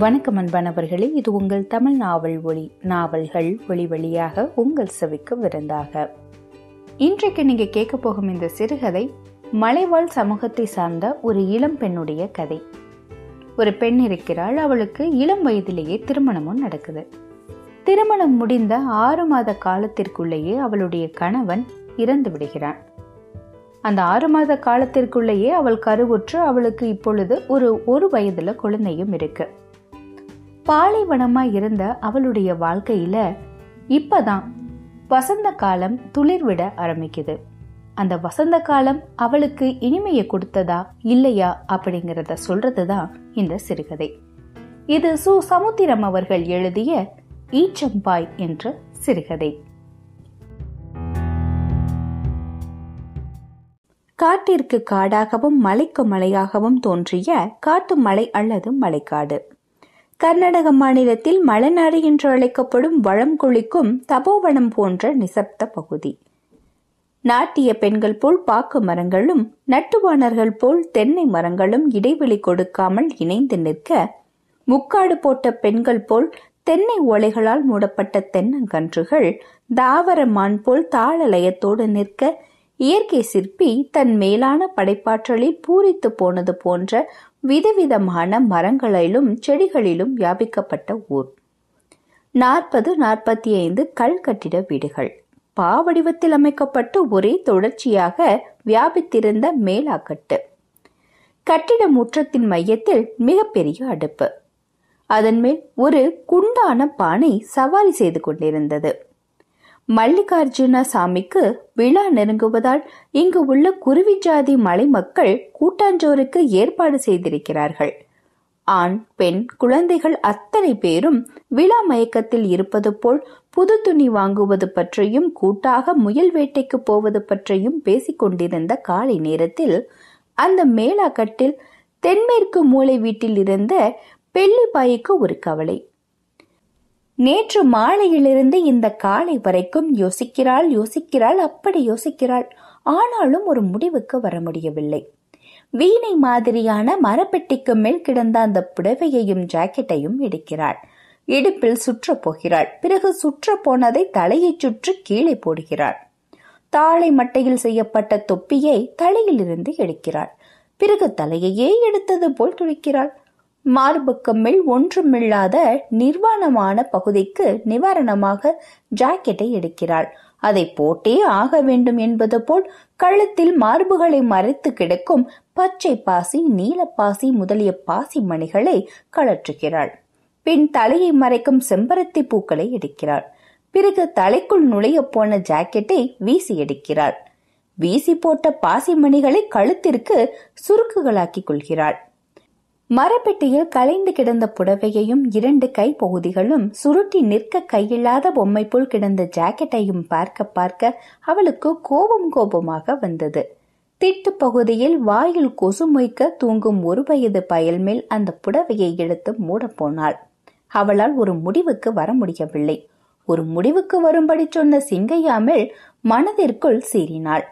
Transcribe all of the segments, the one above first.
வணக்கம் அன்பானவர்களே இது உங்கள் தமிழ் நாவல் ஒளி நாவல்கள் ஒளி வழியாக உங்கள் செவிக்கு விருந்தாக. இன்றைக்கு நீங்க கேட்க போகும் இந்த சிறுகதை மலைவாழ் சமூகத்தை சார்ந்த ஒரு இளம் பெண்ணுடைய கதை. ஒரு பெண் இருக்கிறாள் அவளுக்கு இளம் வயதிலேயே திருமணமும் நடக்குது. திருமணம் முடிந்த ஆறு மாத காலத்திற்குள்ளேயே அவளுடைய கணவன் இறந்து விடுகிறான். அந்த ஆறு மாத காலத்திற்குள்ளேயே அவள் கருவுற்று அவளுக்கு இப்பொழுது ஒரு ஒரு வயதுல குழந்தையும் இருக்கு. பாலைவனமா இருந்த அவளுடைய வாழ்க்கையில இப்பதான் வசந்த காலம் துளிர்விட ஆரம்பிக்குது. அந்த வசந்த காலம் அவளுக்கு இனிமையை கொடுத்ததா இல்லையா அப்படிங்கிறத சொல்றதுதான் இந்த சிறுகதை. இது சு. சமுத்திரம் அவர்கள் எழுதிய ஈச்சம்பாய் என்ற சிறுகதை. காட்டிற்கு காடாகவும் மலைக்கு மலையாகவும் தோன்றிய காட்டு மலை அல்லது மலைக்காடு. கர்நாடக மாநிலத்தில் மலைநாடு என்று அழைக்கப்படும் வளம் குளிக்கும் தபோவனம் போன்ற நிசப்த பகுதி. நாட்டிய பெண்கள் போல் பாக்கு மரங்களும் நட்டுவானர்கள் போல் தென்னை மரங்களும் இடைவெளி கொடுக்காமல் இணைந்து நிற்க முக்காடு போட்ட பெண்கள் போல் தென்னை ஓலைகளால் மூடப்பட்ட தென்னங்கன்றுகள் தாவர மான் போல் தாளலயத்தோடு நிற்க இயற்கை சிற்பி தன் மேலான படைப்பாற்றலில் பூரித்து போனது போன்ற விதவிதமான மரங்களிலும் செடிகளிலும் வியாபிக்கப்பட்ட ஊர். நாற்பது நாற்பத்தி ஐந்து கல் கட்டிட வீடுகள். பாவடிவத்தில் அமைக்கப்பட்டு ஒரே தொடர்ச்சியாக வியாபித்திருந்த மேலாக்கட்டு. கட்டிட முற்றத்தின் மையத்தில் மிகப்பெரிய அடுப்பு. அதன் மேல் ஒரு குண்டான பானை சவாரி செய்து கொண்டிருந்தது. மல்லிகார்ஜுன சாமிக்கு விழா நெருங்குவதால் இங்கு உள்ள குருவி ஜாதி மலை மக்கள் கூட்டாஞ்சோருக்கு ஏற்பாடு செய்திருக்கிறார்கள். ஆண் பெண் குழந்தைகள் அத்தனை பேரும் விழா மயக்கத்தில் இருப்பது போல் புது துணி வாங்குவது பற்றியும் கூட்டாக முயல் வேட்டைக்கு போவது பற்றியும் பேசிக்கொண்டிருந்த காலை நேரத்தில் அந்த மேலாக்கட்டில் தென்மேற்கு மூளை வீட்டில் இருந்த பெள்ளிபாய்க்கு ஒரு கவலை. நேற்று மாலையிலிருந்து இந்த காலை வரைக்கும் யோசிக்கிறாள் யோசிக்கிறாள் அப்படி யோசிக்கிறாள். ஆனாலும் ஒரு முடிவுக்கு வர முடியவில்லை. வீணை மாதிரியான மரப்பெட்டிக்கு மேல் கிடந்த அந்த புடவையையும் ஜாக்கெட்டையும் எடுக்கிறாள். இடுப்பில் சுற்ற போகிறாள். பிறகு சுற்ற போனதை தலையை சுற்றி கீழே போடுகிறாள். தாளை மட்டையில் செய்யப்பட்ட தொப்பியை தலையிலிருந்து எடுக்கிறாள். பிறகு தலையையே எடுத்தது போல் துடிக்கிறாள். மார்புக்கு மேல் ஒன்றுமில்லாத நிர்வாணமான பகுதிக்கு நிவாரணமாக ஜாக்கெட்டை எடுக்கிறாள். அதை போட்டே ஆக வேண்டும் என்பது போல் கழுத்தில் மார்புகளை மறைத்து கிடக்கும் பச்சை பாசி நீலப்பாசி முதலிய பாசி மணிகளை கழற்றுகிறாள். பின் தலையை மறைக்கும் செம்பருத்தி பூக்களை எடுக்கிறாள். பிறகு தலைக்குள் நுழைய போன ஜாக்கெட்டை வீசி எடுக்கிறாள். வீசி போட்ட பாசி மணிகளை கழுத்திற்கு சுருக்குகளாக்கிக் கொள்கிறாள். மரப்பெட்டியில் கலைந்து கிடந்த புடவையையும் இரண்டு கை பகுதிகளும் சுருட்டி நிற்க கையில்லாத பொம்மை போல் கிடந்த ஜாக்கெட்டையும் பார்க்க பார்க்க அவளுக்கு கோபம் கோபமாக வந்தது. திட்டு பகுதியில் வாயில் கொசு மொய்க்க தூங்கும் ஒரு வயது பயல் மேல் அந்த புடவையை எடுத்து மூடப் போனாள். அவளால் ஒரு முடிவுக்கு வர முடியவில்லை. ஒரு முடிவுக்கு வரும்படி சொன்ன சிங்கையாமல் மனதிற்குள் சீறினாள்.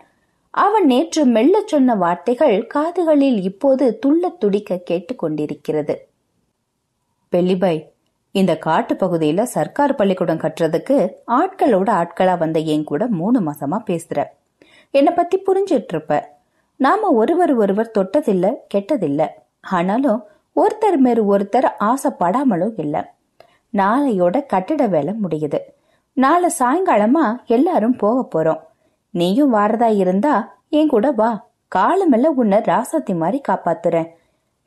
அவன் நேற்று மெல்ல சொன்ன வார்த்தைகள் காதுகளில் இப்போது துள்ள துடிக்க கேட்டுக்கொண்டிருக்கிறது பெல்லிபாய் இந்த காட்டு பகுதியில சர்க்கார் பள்ளிக்கூடம் கட்டுறதுக்கு ஆட்களோட ஆட்களா வந்த என் கூட மூணு மாசமா பேசுற. என்னை பத்தி புரிஞ்சிட்டு இருப்ப. நாம ஒருவர் ஒருவர் தொட்டதில்ல கெட்டதில்ல. ஆனாலும் ஒருத்தர் மேல் ஒருத்தர் ஆசைப்படாமலும் இல்லை. நாளையோட கட்டிட வேலை முடியுது. நாளை சாயங்காலமா எல்லாரும் போக போறோம். நீயும் வாரதா இருந்தா என் கூட வா. காலமெல்லாம் உன்னை ராசாத்தி மாதிரி காப்பாத்துறேன்.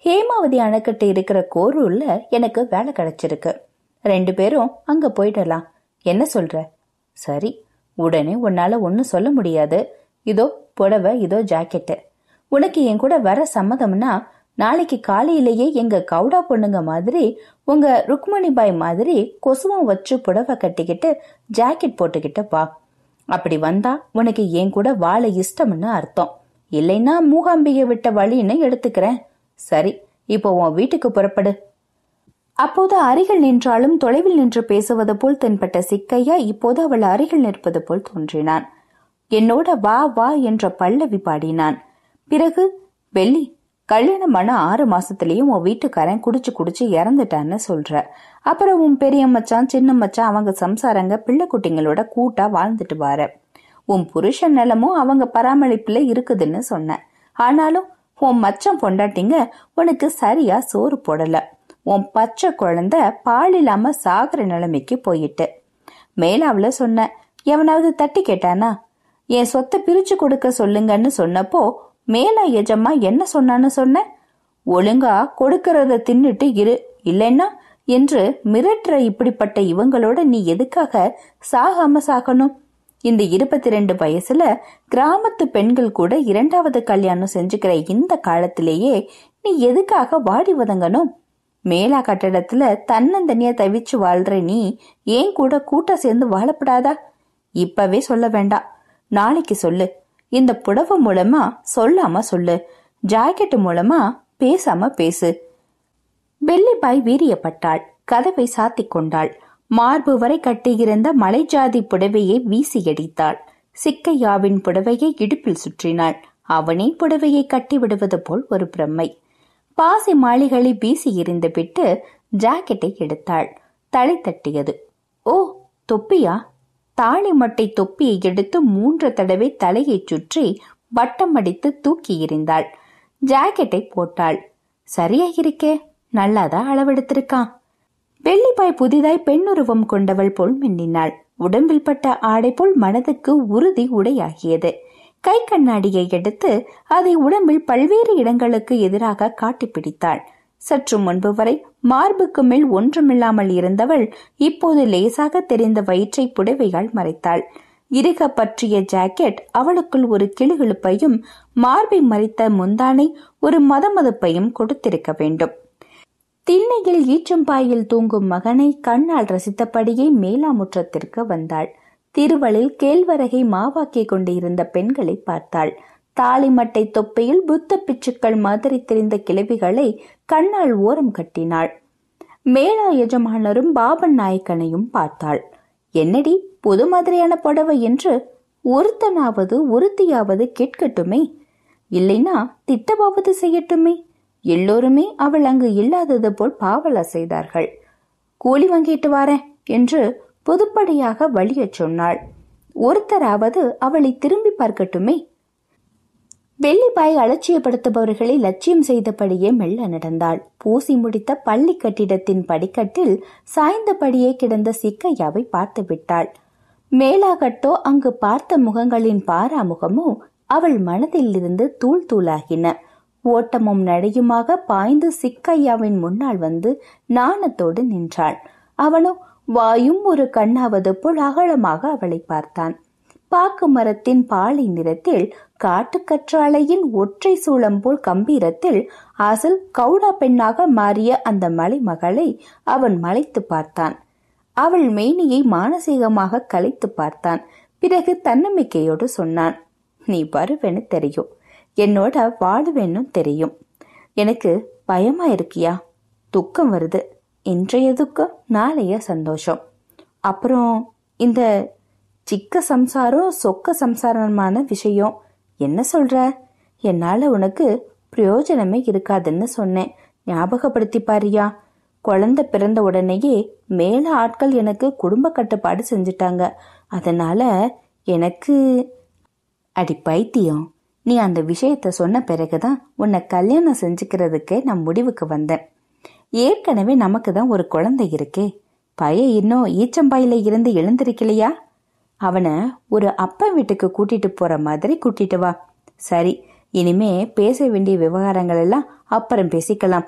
ஹேமாவதி அணைக்கட்டு இருக்கிற கோரூர்ல எனக்கு வேலை கிடைச்சிருக்கு. ரெண்டு பேரும் அங்க போயிடலாம். என்ன சொல்ற? சரி உடனே உன்னால ஒன்னும் சொல்ல முடியாது. இதோ புடவை இதோ ஜாக்கெட்டு. உனக்கு என் கூட வர சம்மதம்னா நாளைக்கு காலையிலேயே எங்க கவுடா பொண்ணுங்க மாதிரி உங்க ருக்மணி பாய் மாதிரி கொசுவம் வச்சு புடவை கட்டிக்கிட்டு ஜாக்கெட் போட்டுக்கிட்டு வா. அப்படி வந்தா உனக்கு என் கூட வாழ இஷ்டம்னு அர்த்தம். இல்லைன்னா மூகாம்பிகை விட்ட வழின்னு எடுத்துக்கிறேன். சரி இப்போ உன் வீட்டுக்கு புறப்படு. அப்போது அருகில் நின்றாலும் தொலைவில் நின்று பேசுவது போல் தென்பட்ட சிக்கையா இப்போது அவள் அருகில் நிற்பது போல் தோன்றினான். என்னோட வா வா என்ற பல்லவி பாடினான். பிறகு வெள்ளி கல்யாணமான ஆறு மாசத்துலயும் உன் வீட்டுக்காரன் குடிச்சு குடிச்சு இறந்துட்டான்னு சொல்ற. அப்புறம் உன் பெரிய மச்சான் சின்ன மச்சான் அவங்க சம்சாரங்க பிள்ளை குட்டிங்களோட கூட்டா வாழ்ந்துட்டு வார. உன் புருஷன் நிலமும் அவங்க பராமரிப்புல இருக்குதுன்னு சொன்ன. ஆனாலும் உன் மச்சம் பொண்டாட்டிங்க உனக்கு சரியா சோறு போடல. உன் பச்சை குழந்தை பால் இல்லாம சாகுற நிலைமைக்கு போயிட்டு. மேலாவுல சொன்ன எவனாவது தட்டி கேட்டானா? என் சொத்தை பிரிச்சு கொடுக்க சொல்லுங்கன்னு சொன்னப்போ மேலா எஜமா என்ன சொன்னான்னு சொன்ன? ஒழுங்கா கொடுக்கறத தின்னுட்டு இரு. இல்லைன்னா என்று மிரட்டுற இப்படிப்பட்ட இவங்களோட நீ எதுக்காக சாகாம சாகணும்? இந்த இருபத்தி ரெண்டு வயசுல கிராமத்து பெண்கள் கூட இரண்டாவது கல்யாணம் செஞ்சுக்கிற இந்த காலத்திலேயே நீ எதுக்காக வாடி வதங்கணும்? மேலா கட்டடத்துல தன்னந்தனியா தவிச்சு வாழ்ற நீ ஏன் கூட கூட்ட சேர்ந்து வாழப்படாதா? இப்பவே சொல்ல வேண்டாம் நாளைக்கு சொல்லு. இந்த புடவை மூலமா சொல்லாம சொல்லு. ஜாக்கெட் மூலமா பேசாம பேசு. வெள்ளிப்பாய் வீரியப்பட்டாள். கதவை சாத்திக் கொண்டாள். மார்பு வரை கட்டியிருந்த மலைஜாதி புடவையை வீசி அடித்தாள். சிக்கையாவின் புடவையை இடுப்பில் சுற்றினாள். அவனே புடவையை கட்டி விடுவது போல் ஒரு பிரம்மை. பாசி மாளிகளை வீசி எறிந்துவிட்டு ஜாக்கெட்டை எடுத்தாள். தலை தட்டியது. ஓ தொப்பியா? தாலி மட்டை தொப்பியை எடுத்து மூன்று தடவை தலையை சுற்றி வட்டம் அடித்து தூக்கி எறிந்தாள். ஜாக்கெட்டை போட்டாள். சரியா இருக்கே நல்லாதான் அளவெடுத்திருக்கான். வெள்ளிப்பாய் புதிதாய் பெண்ணுருவம் கொண்டவள் போல் மின்னினாள். உடம்பில் பட்ட ஆடை போல் மனதுக்கு உறுதி உடையாகியது. கை கண்ணாடியை எடுத்து அதை உடம்பில் பல்வேறு இடங்களுக்கு எதிராக காட்டி பிடித்தாள் சற்று முன்பு வரை மார்புக்கு மேல் ஒன்றுமில்லாமல் இருந்தவள் இப்போது லேசாக தெரிந்த வயிற்றை புடவையால் மறைத்தாள். இருக பற்றிய ஜாக்கெட் அவளுக்குள் ஒரு கிளுகிழுப்பையும் மார்பை மறித்த முந்தானை ஒரு மதமதப்பையும் கொடுத்திருக்க வேண்டும். திண்ணையில் ஈச்சம்பாயில் தூங்கும் மகனை கண்ணால் ரசித்தபடியே மேலாமுற்றத்திற்கு வந்தாள். திருவளில் கேழ்வரகை மாவாக்கிக் கொண்டிருந்த பெண்களை பார்த்தாள். தாலிமட்டை தொப்பையில் புத்த பிச்சுக்கள் மாதிரி தெரிந்த கிளவிகளை கண்ணால் ஓரம் கட்டினாள். மேலா எஜமானரும் பாபன் நாயக்கனையும் பார்த்தாள். என்னடி புது மாதிரியான புடவை என்று ஒருத்தனாவது ஒருத்தியாவது கேட்கட்டுமே? இல்லைனா திட்டமாவது செய்யட்டுமே? எல்லோருமே அவள் அங்கு இல்லாதது போல் பாவலா செய்தார்கள் கூலி வாங்கிட்டு வாரேன் என்று புதுப்படியாக வழியச் சொன்னாள். ஒருத்தராவது அவளை திரும்பி பார்க்கட்டுமே? வெள்ளிப்பாய் அலட்சியப்படுத்துபவர்களை லட்சியம் செய்தபடியே மெல்ல நடந்தாள். பூசி முடித்த பள்ளி கட்டிடத்தின் படிக்கட்டில் சாய்ந்தபடியே கிடந்த சிக்கையாவை பார்த்து விட்டாள். மேலாகட்டோ அங்கு பார்த்த முகங்களின் பாராமுகமோ அவள் மனதில் இருந்து தூள் தூளாகின. ஓட்டமும் நடையுமாக பாய்ந்து சிக்கையாவின் முன்னால் வந்து நாணத்தோடு நின்றாள். அவனோ வாயும் ஒரு கண்ணாவது போல் அகலமாக அவளை பார்த்தான். பாக்கு மரத்தின் பாலை நிறத்தில் காட்டுக்கற்றாழையின் ஒற்றை சூளம் போல் கம்பீரத்தில் அசல் கவுடா பெண்ணாக மாறிய அந்த மலைமகளை அவன் மலைத்து பார்த்தான். அவள் மேனியை மானசீகமாக கலைத்து பார்த்தான். பிறகு தன்னம்பிக்கையோடு சொன்னான் நீ வருவென தெரியும். என்னோட வாழுவேன்னு தெரியும். எனக்கு பயமா இருக்கியா? துக்கம் வருது. இன்றைய துக்கம் நாளைய சந்தோஷம். அப்புறம் இந்த சிக்க சம்சாரம் சொக்க சம்சாரமான விஷயம் என்ன சொல்ற? என்னால உனக்கு பிரயோஜனமே இருக்காதுன்னு சொன்னேன். ஞாபகப்படுத்தி பாரியா? குழந்தை பிறந்த உடனேயே மேல ஆட்கள் எனக்கு குடும்ப கட்டுப்பாடு செஞ்சுட்டாங்க. அதனால எனக்கு அடி பைத்தியம். நீ அந்த விஷயத்த சொன்ன பிறகுதான் உன்னை கல்யாணம் செஞ்சுக்கிறதுக்கு நான் முடிவுக்கு வந்தேன். ஏற்கனவே நமக்கு தான் ஒரு குழந்தை இருக்கே. பைய இன்னும் ஈச்சம்பாயில இருந்து எழுந்திருக்கலையா? அவனை ஒரு அப்பா வீட்டுக்கு கூட்டிட்டு போற மாதிரி கூட்டிட்டு வா. சரி இனிமே பேச வேண்டிய விவகாரங்கள் எல்லாம் அப்புறம் பேசிக்கலாம்.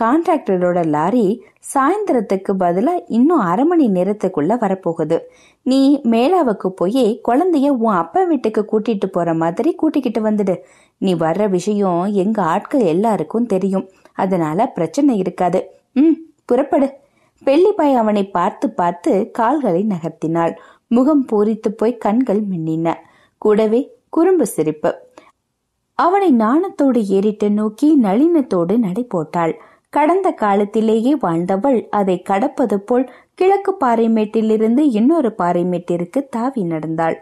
கான்ட்ராக்டரோட லாரி சாயந்தரத்துக்கு பதிலா இன்னும் அரை மணி நேரத்துக்குள்ள வரப்போகுது. நீ மேலாவுக்கு போய் குழந்தைய உன் அப்பா வீட்டுக்கு கூட்டிட்டு போற மாதிரி கூட்டிக்கிட்டு வந்துடு. நீ வர்ற விஷயம் எங்க ஆட்கள் எல்லாருக்கும் தெரியும். அதனால பிரச்சனை இருக்காது. ம் புறப்படு. பெள்ளிப்பாய் அவனை பார்த்து பார்த்து கால்களை நகர்த்தினாள். முகம் பூரித்து போய் கண்கள் மின்னின. கூடவே குறும்பு சிரிப்பு. அவனை நாணத்தோடு ஏறிட்டு நோக்கி நளினத்தோடு நடை போட்டாள். கடந்த காலத்திலேயே வாழ்ந்தவள். அதை கடப்பது போல் கிழக்கு பாறைமேட்டிலிருந்து இன்னொரு பாறைமேட்டிற்கு தாவி நடந்தாள்.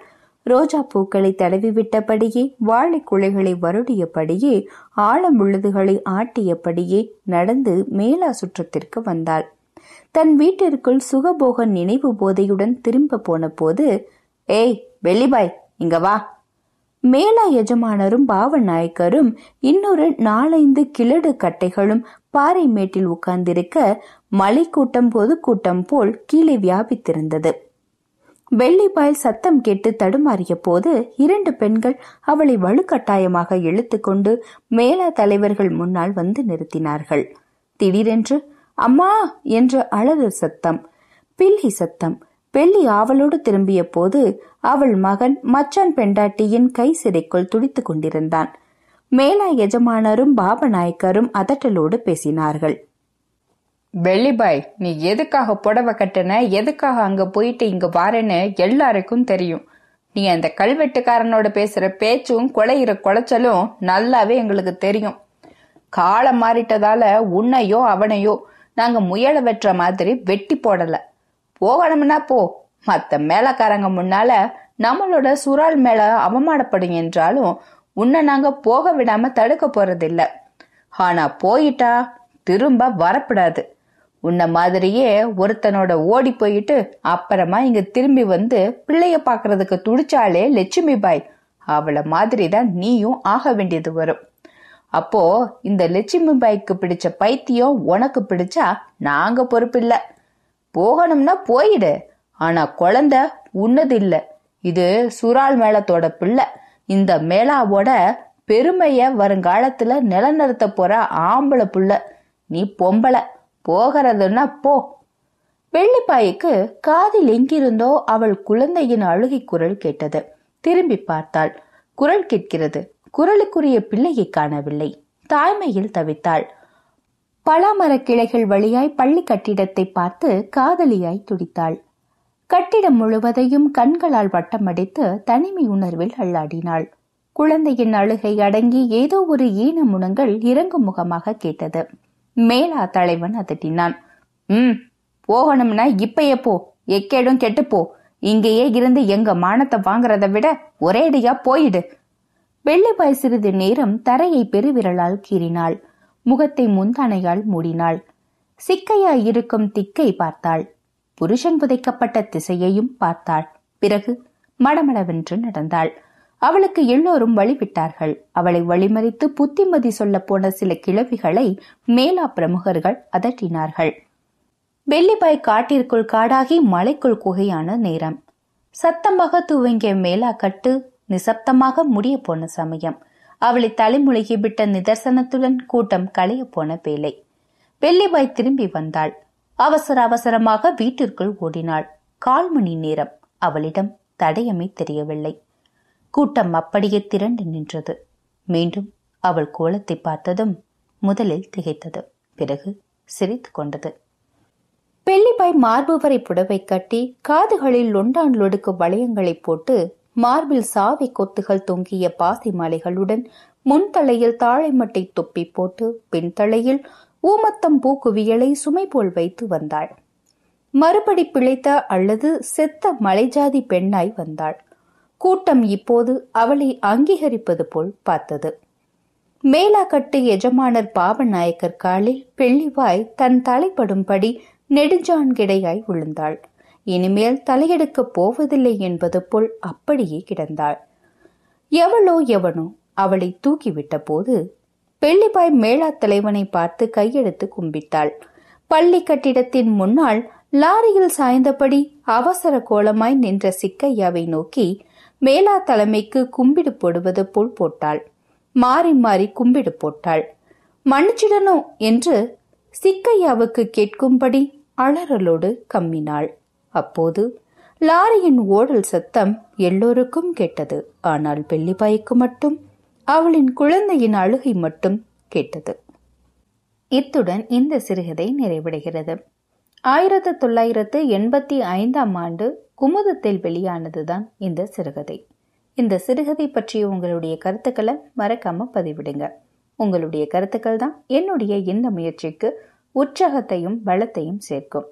ரோஜா பூக்களை தடவி விட்டபடியே வாழை குலைகளை வருடியபடியே ஆழம் உள்ளதுகளை ஆட்டியபடியே நடந்து மேலா சுற்றத்திற்கு வந்தாள். தன் வீட்டிற்குள் சுகபோக நினைவு போதையுடன் திரும்ப போன போது ஏய் வெள்ளிபாய் இங்க வா. மேலா எஜமானரும் பாவநாயக்கரும் இன்னொரு நாலைந்து கிழடு கட்டைகளும் பாறை மேட்டில் உட்கார்ந்திருக்க மலை கூட்டம் பொது கூட்டம் போல் கீழே வியாபித்திருந்தது. வெள்ளிப்பாய் சத்தம் கேட்டு தடுமாறிய போது இரண்டு பெண்கள் அவளை வலுக்கட்டாயமாக இழுத்துக்கொண்டு மேலா தலைவர்கள் முன்னால் வந்து நிறுத்தினார்கள். திடீரென்று அம்மா! என்ற அழகு சத்தம் பில்லி சத்தம். பெள்ளி ஆவலோடு திரும்பிய போது அவள் மகன் மச்சான் பெண்டாட்டியின் கை சிறைக்குள் துடித்துக் கொண்டிருந்தான். மேலா எஜமானரும் பாபநாயக்கரும் அதட்டலோடு பேசினார்கள். வெள்ளிபாய் நீ எதுக்காக புடவை கட்டின? எதுக்காக அங்க போயிட்டு இங்க வாரேன்னு எல்லாருக்கும் தெரியும். நீ அந்த கல்வெட்டுக்காரனோட பேசுற பேச்சும் குலையிற குலைச்சலும் நல்லாவே எங்களுக்கு தெரியும். காலம் மாறிட்டதால உன்னையோ அவனையோ நாங்க முயல வெட்டுற மாதிரி வெட்டி போடல. போகணும்னா போ. மத்த மேலக்காரங்க முன்னால நம்மளோட சுறால் மேல அவமானப்படும் என்றாலும் உன்னை நாங்க போக விடாம தடுக்க போறதில்ல. ஆனா போயிட்டா திரும்ப வரப்படாது. உன்ன மாதிரியே ஒருத்தனோட ஓடி போயிட்டு அப்புறமா இங்க திரும்பி வந்து பிள்ளைய பாக்குறதுக்கு துடிச்சாலே லட்சுமி பாய். அவளை மாதிரி தான் நீயும் ஆக வேண்டியது வரும். அப்போ இந்த லட்சுமி பாய்க்கு பிடிச்ச பைத்தியம் உனக்கு பிடிச்சா நாங்க பொறுப்பில்ல. போகணும்னா போயிடு. ஆனா குழந்தை உன்னது இல்ல இது சுறால் மேளத்தோட பிள்ளை. இந்த மேளாவோட பெருமைய வருங்காலத்துல நிலநிறுத்த போற ஆம்பளை புள்ள. நீ பொம்பளை. போகிறதுன்னா போ. வெள்ளிப்பாய்க்கு காதில் எங்கிருந்தோ அவள் குழந்தையின் அழுகை குரல் கேட்டது. திரும்பி பார்த்தாள். குரல் கேட்கிறது. குரலுக்குரிய பிள்ளையை காணவில்லை. தாய்மையில் தவித்தாள். பலாமரக் கிளைகள் வழியாய் பள்ளி கட்டிடத்தை பார்த்து காதலியாய் துடித்தாள். கட்டிடம் முழுவதையும் கண்களால் வட்டமடித்து தனிமை உணர்வில் அள்ளாடினாள். குழந்தையின் அழுகை அடங்கி ஏதோ ஒரு ஈன முனங்கள் இறங்கும் முகமாக கேட்டது. மேலா தலைவன் அதட்டினான். ம் போகணும்னா இப்பயே போ. எக்கேடும் கெட்டுப்போ இங்கேயே இருந்து எங்க மானத்தை வாங்குறத விட ஒரேடியா போயிடு. வெள்ளிப்பாய் சிறிது நேரம் தரையை பெருவிரலால் கீறினாள். முகத்தை முந்தானையால் மூடினாள். சிக்கையாய் இருக்கும் திக்கை பார்த்தாள். புருஷன் புதைக்கப்பட்ட திசையையும் பார்த்தாள். பிறகு மடமடவென்று நடந்தாள். அவளுக்கு எல்லோரும் வழிவிட்டார்கள். அவளை வழிமறித்து புத்திமதி சொல்ல போன சில கிழவிகளை மேலா பிரமுகர்கள் அதட்டினார்கள். வெள்ளிப்பாய் காட்டிற்குள் காடாகி மலைக்குள் குகையான நேரம். சத்தமாக துவங்கிய மேலா கட்டு நிசப்தமாக முடிய போன சமயம். அவளை தலைமுழுகிவிட்ட நிதர்சனத்துடன் கூட்டம் களைய போன வேலை வெள்ளிபாய் திரும்பி வந்தாள். அவசர அவசரமாக வீட்டிற்குள் ஓடினாள். கால் மணி நேரம். அவளிடம் தடயமே தெரியவில்லை. கூட்டம் அப்படியே திரண்டு நின்றது. மீண்டும் அவள் கோலத்தை பார்த்ததும் முதலில் திகைத்தது. பிறகு சிரித்து கொண்டது. பெள்ளிப்பாய் மார்பு வரை புடவை கட்டி காதுகளில் லொண்டான் லொடுக்கு வளையங்களை போட்டு மார்பில் சாவி கொத்துகள் தொங்கிய பாசி மாலைகளுடன் முன்தலையில் தாழைமட்டை தொப்பி போட்டு பின்தலையில் ஊமத்தம் பூக்குவியலை சுமை போல் வைத்து வந்தாள். மறுபடி பிழைத்த அல்லது செத்த மலைஜாதி பெண்ணாய் வந்தாள். கூட்டம் இப்போது அவளை அங்கீகரிப்பது போல் பார்த்தது. மேலாக்கட்டு எஜமானர் பாவநாயக்கர் காலில் பெள்ளிவாய் தன் தலைப்படும்படி நெடுஞ்சான்கிடையாய் விழுந்தாள். இனிமேல் தலையெடுக்கப் போவதில்லை என்பது போல் அப்படியே கிடந்தாள். எவளோ எவனோ அவளை தூக்கிவிட்ட போது பெள்ளிப்பாய் மேளா தலைவனை பார்த்து கையெடுத்து கும்பிட்டாள். பள்ளி கட்டிடத்தின் முன்னால் லாரியில் சாய்ந்தபடி அவசர கோலமாய் நின்ற சிக்கையாவை நோக்கி மேலா தலைமைக்கு கும்பிடு போடுவது போல் போட்டாள். மாறி மாறி கும்பிடு போட்டாள். மன்னிச்சிடணும் என்று சிக்கையாவுக்கு கேட்கும்படி அலறலோடு கம்மினாள். அப்போது லாரியின் ஓடல் சத்தம் எல்லோருக்கும் கேட்டது. ஆனால் பெள்ளிபாய்க்கு மட்டும். அவளின் குழந்தையின் அழுகை மட்டும் கேட்டது. இத்துடன் இந்த சிறுகதை நிறைவடைகிறது. ஆயிரத்து தொள்ளாயிரத்து எண்பத்தி ஐந்தாம் ஆண்டு குமுதத்தில் வெளியானதுதான் இந்த சிறுகதை. இந்த சிறுகதை பற்றிய உங்களுடைய கருத்துக்களை மறக்காம பதிவிடுங்க. உங்களுடைய கருத்துக்கள் தான் என்னுடைய இந்த முயற்சிக்கு உற்சாகத்தையும் பலத்தையும் சேர்க்கும்.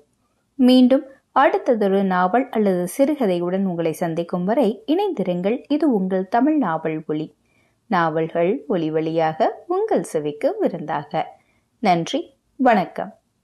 மீண்டும் அடுத்ததொரு நாவல் அல்லது சிறுகதையுடன் உங்களை சந்திக்கும் வரை இணைந்திருங்கள். இது உங்கள் தமிழ் நாவல் ஒளி நாவல்கள் ஒளி வழியாக உங்கள் செவிக்கு விருந்தாக. நன்றி வணக்கம்.